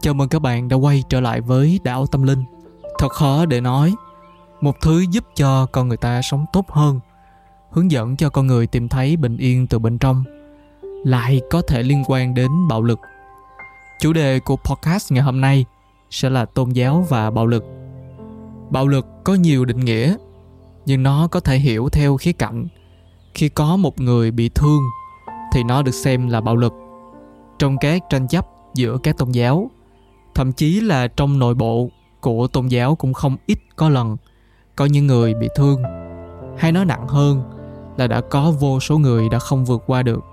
Chào mừng các bạn đã quay trở lại với Đảo Tâm Linh. Thật khó để nói, một thứ giúp cho con người ta sống tốt hơn, hướng dẫn cho con người tìm thấy bình yên từ bên trong, lại có thể liên quan đến bạo lực. Chủ đề của podcast ngày hôm nay sẽ là tôn giáo và bạo lực. Bạo lực có nhiều định nghĩa, nhưng nó có thể hiểu theo khía cạnh. Khi có một người bị thương thì nó được xem là bạo lực. Trong các tranh chấp giữa các tôn giáo thậm chí là trong nội bộ của tôn giáo cũng không ít có lần có những người bị thương. Hay nói nặng hơn là đã có vô số người đã không vượt qua được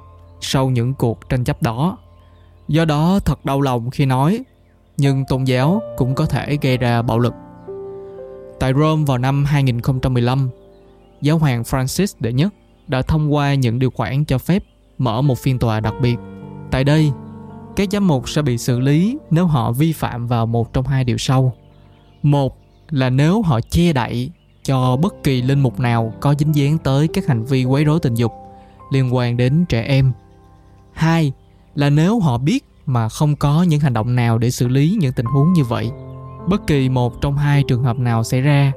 sau những cuộc tranh chấp đó. Do đó thật đau lòng khi nói, nhưng tôn giáo cũng có thể gây ra bạo lực. Tại Rome vào năm 2015 giáo hoàng Francis đệ nhất đã thông qua những điều khoản cho phép mở một phiên tòa đặc biệt. Tại đây các giám mục sẽ bị xử lý nếu họ vi phạm vào một trong hai điều sau. Một là nếu họ che đậy cho bất kỳ linh mục nào có dính dáng tới các hành vi quấy rối tình dục liên quan đến trẻ em. Hai là nếu họ biết mà không có những hành động nào để xử lý những tình huống như vậy. Bất kỳ một trong hai trường hợp nào xảy ra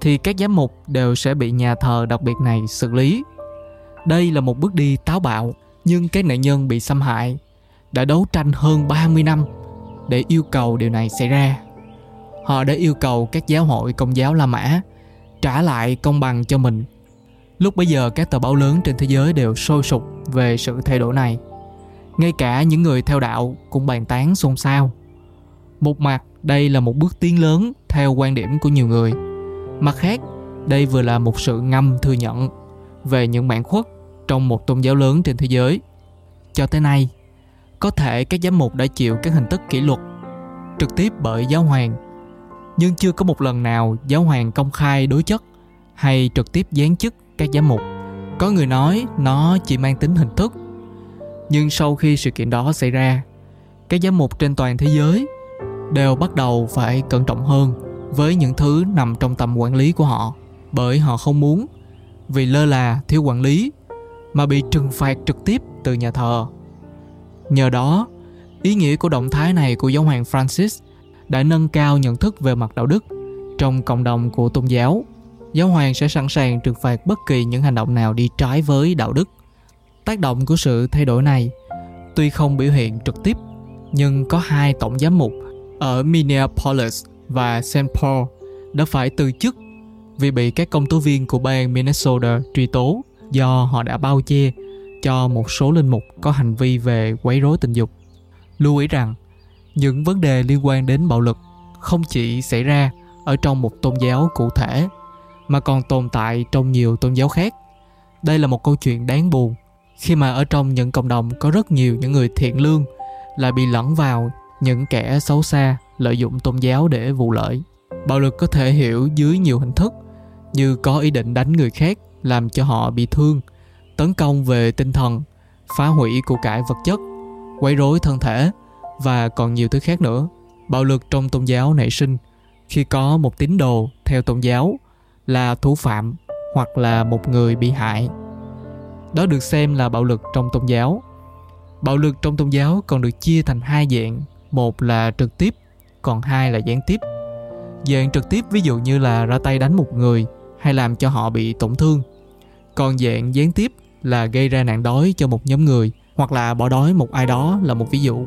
thì các giám mục đều sẽ bị nhà thờ đặc biệt này xử lý. Đây là một bước đi táo bạo, nhưng các nạn nhân bị xâm hại đã đấu tranh hơn 30 năm để yêu cầu điều này xảy ra. Họ đã yêu cầu các giáo hội công giáo La Mã trả lại công bằng cho mình. Lúc bấy giờ các tờ báo lớn trên thế giới đều sôi sục về sự thay đổi này. Ngay cả những người theo đạo cũng bàn tán xôn xao. Một mặt, đây là một bước tiến lớn theo quan điểm của nhiều người. Mặt khác, đây vừa là một sự ngâm thừa nhận về những bản khuất trong một tôn giáo lớn trên thế giới. Cho tới nay, có thể các giám mục đã chịu các hình thức kỷ luật trực tiếp bởi giáo hoàng, nhưng chưa có một lần nào giáo hoàng công khai đối chất hay trực tiếp giáng chức các giám mục. Có người nói nó chỉ mang tính hình thức, nhưng sau khi sự kiện đó xảy ra, các giám mục trên toàn thế giới đều bắt đầu phải cẩn trọng hơn với những thứ nằm trong tầm quản lý của họ, bởi họ không muốn vì lơ là thiếu quản lý mà bị trừng phạt trực tiếp từ nhà thờ. Nhờ đó, ý nghĩa của động thái này của giáo hoàng Francis đã nâng cao nhận thức về mặt đạo đức trong cộng đồng của tôn giáo. Giáo hoàng sẽ sẵn sàng trừng phạt bất kỳ những hành động nào đi trái với đạo đức. Tác động của sự thay đổi này tuy không biểu hiện trực tiếp, nhưng có hai tổng giám mục ở Minneapolis và St. Paul đã phải từ chức vì bị các công tố viên của bang Minnesota truy tố do họ đã bao che cho một số linh mục có hành vi về quấy rối tình dục. Lưu ý rằng, những vấn đề liên quan đến bạo lực không chỉ xảy ra ở trong một tôn giáo cụ thể mà còn tồn tại trong nhiều tôn giáo khác. Đây là một câu chuyện đáng buồn khi mà ở trong những cộng đồng có rất nhiều những người thiện lương lại bị lẫn vào những kẻ xấu xa lợi dụng tôn giáo để vụ lợi. Bạo lực có thể hiểu dưới nhiều hình thức như có ý định đánh người khác làm cho họ bị thương tấn công về tinh thần, phá hủy của cải vật chất, quấy rối thân thể và còn nhiều thứ khác nữa. Bạo lực trong tôn giáo nảy sinh khi có một tín đồ theo tôn giáo là thủ phạm hoặc là một người bị hại. Đó được xem là bạo lực trong tôn giáo. Bạo lực trong tôn giáo còn được chia thành hai dạng, một là trực tiếp, còn hai là gián tiếp. Dạng trực tiếp ví dụ như là ra tay đánh một người hay làm cho họ bị tổn thương. Còn dạng gián tiếp là gây ra nạn đói cho một nhóm người, hoặc là bỏ đói một ai đó là một ví dụ.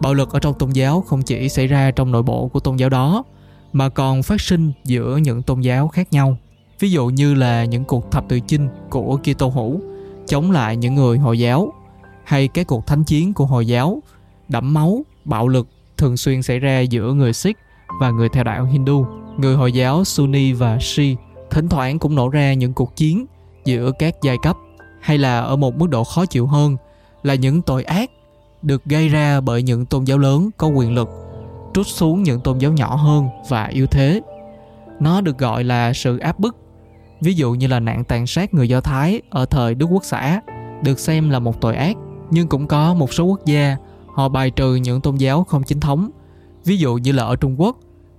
Bạo lực ở trong tôn giáo không chỉ xảy ra trong nội bộ của tôn giáo đó, mà còn phát sinh giữa những tôn giáo khác nhau. Ví dụ như là những cuộc thập tự chinh của Kitô hữu, chống lại những người hồi giáo, hay các cuộc thánh chiến của hồi giáo, đẫm máu, bạo lực thường xuyên xảy ra giữa người Sikh và người theo đạo Hindu. Người hồi giáo Sunni và Shi thỉnh thoảng cũng nổ ra những cuộc chiến giữa các giai cấp hay là ở một mức độ khó chịu hơn là những tội ác được gây ra bởi những tôn giáo lớn có quyền lực, trút xuống những tôn giáo nhỏ hơn và yếu thế. Nó được gọi là sự áp bức, ví dụ như là nạn tàn sát người do thái ở thời đức quốc xã được xem là một tội ác, nhưng cũng có một số quốc gia họ bài trừ những tôn giáo không chính thống. Ví dụ như là ở trung quốc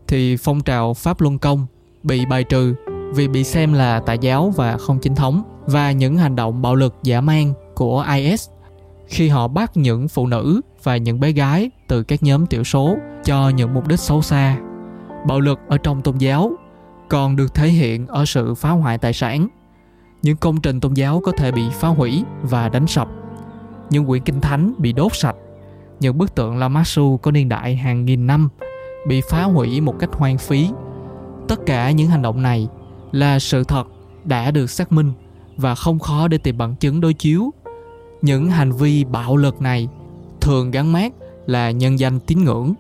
thì phong trào pháp luân công bị bài trừ vì bị xem là tà giáo và không chính thống, và những hành động bạo lực dã man của IS khi họ bắt những phụ nữ và những bé gái từ các nhóm thiểu số cho những mục đích xấu xa. Bạo lực ở trong tôn giáo còn được thể hiện ở sự phá hoại tài sản. Những công trình tôn giáo có thể bị phá hủy và đánh sập. Những quyển kinh thánh bị đốt sạch. Những bức tượng Lamassu có niên đại hàng nghìn năm bị phá hủy một cách hoang phí. Tất cả những hành động này là sự thật đã được xác minh và không khó để tìm bằng chứng đối chiếu. Những hành vi bạo lực này thường gắn mát là nhân danh tín ngưỡng.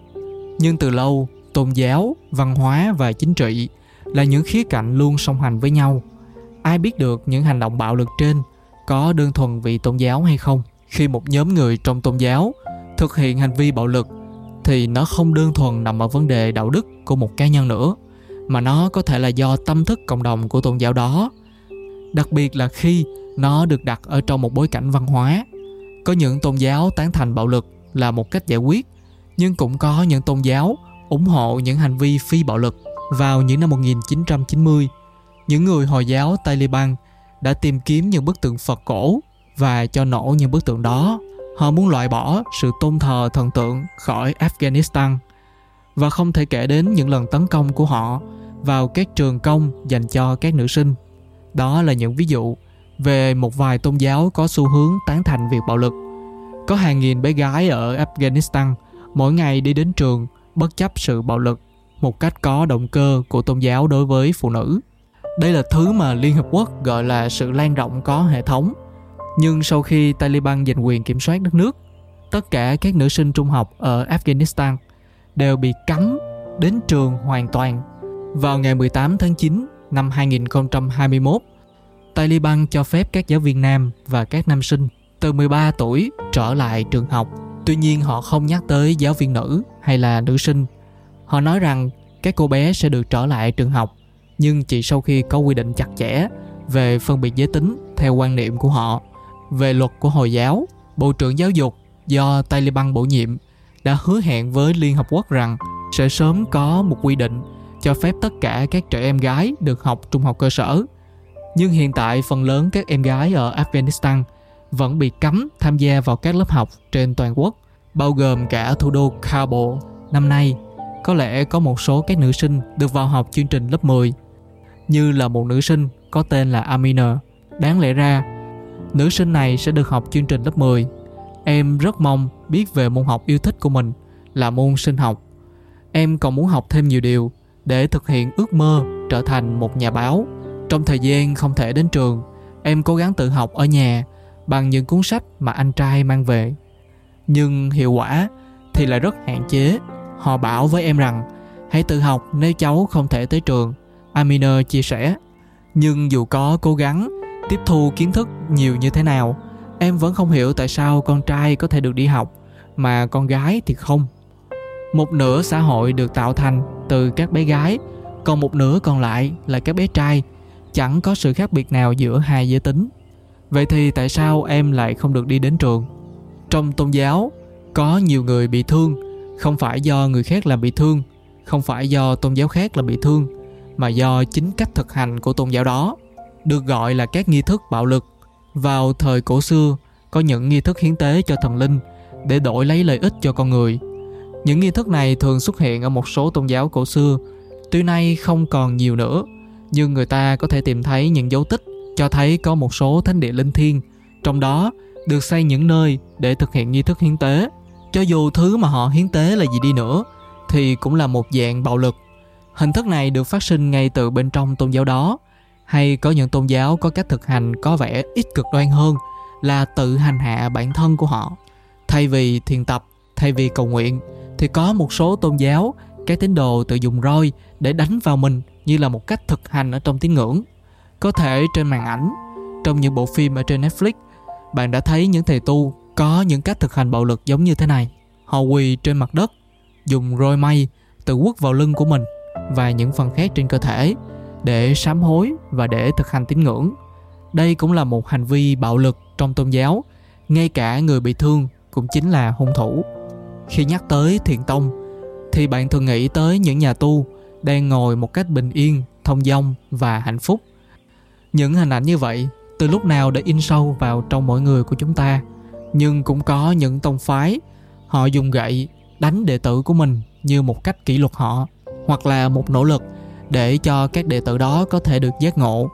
Nhưng từ lâu, tôn giáo, văn hóa và chính trị là những khía cạnh luôn song hành với nhau. Ai biết được những hành động bạo lực trên có đơn thuần vì tôn giáo hay không? Khi một nhóm người trong tôn giáo thực hiện hành vi bạo lực thì nó không đơn thuần nằm ở vấn đề đạo đức của một cá nhân nữa mà nó có thể là do tâm thức cộng đồng của tôn giáo đó. Đặc biệt là khi nó được đặt ở trong một bối cảnh văn hóa. Có những tôn giáo tán thành bạo lực là một cách giải quyết, nhưng cũng có những tôn giáo ủng hộ những hành vi phi bạo lực. Vào những năm 1990 những người Hồi giáo Taliban đã tìm kiếm những bức tượng Phật cổ và cho nổ những bức tượng đó. Họ muốn loại bỏ sự tôn thờ thần tượng khỏi Afghanistan. Và không thể kể đến những lần tấn công của họ vào các trường công dành cho các nữ sinh. Đó là những ví dụ về một vài tôn giáo có xu hướng tán thành việc bạo lực. Có hàng nghìn bé gái ở Afghanistan mỗi ngày đi đến trường bất chấp sự bạo lực một cách có động cơ của tôn giáo đối với phụ nữ. Đây là thứ mà Liên Hợp Quốc gọi là sự lan rộng có hệ thống nhưng sau khi Taliban giành quyền kiểm soát đất nước, tất cả các nữ sinh trung học ở Afghanistan đều bị cấm đến trường hoàn toàn. Vào ngày 18 tháng 9 năm 2021, Taliban cho phép các giáo viên nam và các nam sinh từ 13 tuổi trở lại trường học. Tuy nhiên họ không nhắc tới giáo viên nữ hay là nữ sinh. Họ nói rằng các cô bé sẽ được trở lại trường học nhưng chỉ sau khi có quy định chặt chẽ về phân biệt giới tính theo quan niệm của họ về luật của Hồi giáo, Bộ trưởng Giáo dục do Taliban bổ nhiệm đã hứa hẹn với Liên Hợp Quốc rằng sẽ sớm có một quy định cho phép tất cả các trẻ em gái được học trung học cơ sở. Nhưng hiện tại phần lớn các em gái ở Afghanistan vẫn bị cấm tham gia vào các lớp học trên toàn quốc, bao gồm cả thủ đô Kabul. Năm nay, có lẽ có một số các nữ sinh được vào học chương trình lớp 10, như là một nữ sinh có tên là Amina. Đáng lẽ ra, Nữ sinh này sẽ được học chương trình lớp 10. Em rất mong biết về môn học yêu thích của mình là môn sinh học. Em còn muốn học thêm nhiều điều để thực hiện ước mơ trở thành một nhà báo. Trong thời gian không thể đến trường, em cố gắng tự học ở nhà bằng những cuốn sách mà anh trai mang về. Nhưng hiệu quả thì lại rất hạn chế. Họ bảo với em rằng hãy tự học nếu cháu không thể tới trường. Amina chia sẻ. Nhưng dù có cố gắng tiếp thu kiến thức nhiều như thế nào em vẫn không hiểu tại sao con trai có thể được đi học mà con gái thì không một nửa xã hội được tạo thành từ các bé gái còn một nửa còn lại là các bé trai chẳng có sự khác biệt nào giữa hai giới tính vậy thì tại sao em lại không được đi đến trường trong tôn giáo có nhiều người bị thương không phải do người khác làm bị thương không phải do tôn giáo khác làm bị thương mà do chính cách thực hành của tôn giáo đó được gọi là các nghi thức bạo lực. Vào thời cổ xưa, có những nghi thức hiến tế cho thần linh để đổi lấy lợi ích cho con người. Những nghi thức này thường xuất hiện ở một số tôn giáo cổ xưa, tuy nay không còn nhiều nữa, nhưng người ta có thể tìm thấy những dấu tích cho thấy có một số thánh địa linh thiêng, trong đó được xây những nơi để thực hiện nghi thức hiến tế. Cho dù thứ mà họ hiến tế là gì đi nữa, thì cũng là một dạng bạo lực. Hình thức này được phát sinh ngay từ bên trong tôn giáo đó, hay có những tôn giáo có cách thực hành có vẻ ít cực đoan hơn là tự hành hạ bản thân của họ thay vì thiền tập thay vì cầu nguyện thì có một số tôn giáo các tín đồ tự dùng roi để đánh vào mình như là một cách thực hành ở trong tín ngưỡng có thể trên màn ảnh trong những bộ phim ở trên netflix bạn đã thấy những thầy tu có những cách thực hành bạo lực giống như thế này họ quỳ trên mặt đất dùng roi mây tự quất vào lưng của mình và những phần khác trên cơ thể để sám hối và để thực hành tín ngưỡng. Đây cũng là một hành vi bạo lực trong tôn giáo, ngay cả người bị thương cũng chính là hung thủ. Khi nhắc tới thiền tông thì bạn thường nghĩ tới những nhà tu đang ngồi một cách bình yên, thông dong và hạnh phúc. Những hình ảnh như vậy từ lúc nào đã in sâu vào trong mỗi người của chúng ta, nhưng cũng có những tông phái họ dùng gậy đánh đệ tử của mình như một cách kỷ luật họ hoặc là một nỗ lực để cho các đệ tử đó có thể được giác ngộ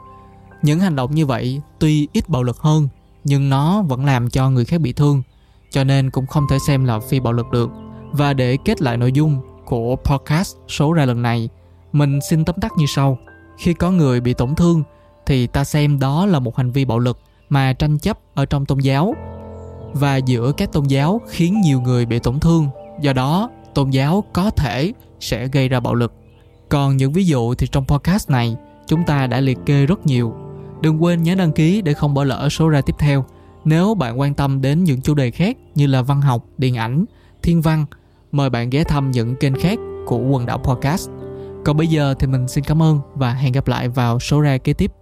những hành động như vậy tuy ít bạo lực hơn nhưng nó vẫn làm cho người khác bị thương cho nên cũng không thể xem là phi bạo lực được. Và để kết lại nội dung của podcast số ra lần này, mình xin tóm tắt như sau. Khi có người bị tổn thương, thì ta xem đó là một hành vi bạo lực mà tranh chấp ở trong tôn giáo. Và giữa các tôn giáo khiến nhiều người bị tổn thương, do đó tôn giáo có thể sẽ gây ra bạo lực. Còn những ví dụ thì trong podcast này, chúng ta đã liệt kê rất nhiều. Đừng quên nhớ đăng ký để không bỏ lỡ số ra tiếp theo nếu bạn quan tâm đến những chủ đề khác như là văn học, điện ảnh, thiên văn, mời bạn ghé thăm những kênh khác của quần đảo podcast. Còn bây giờ thì mình xin cảm ơn và hẹn gặp lại vào số ra kế tiếp.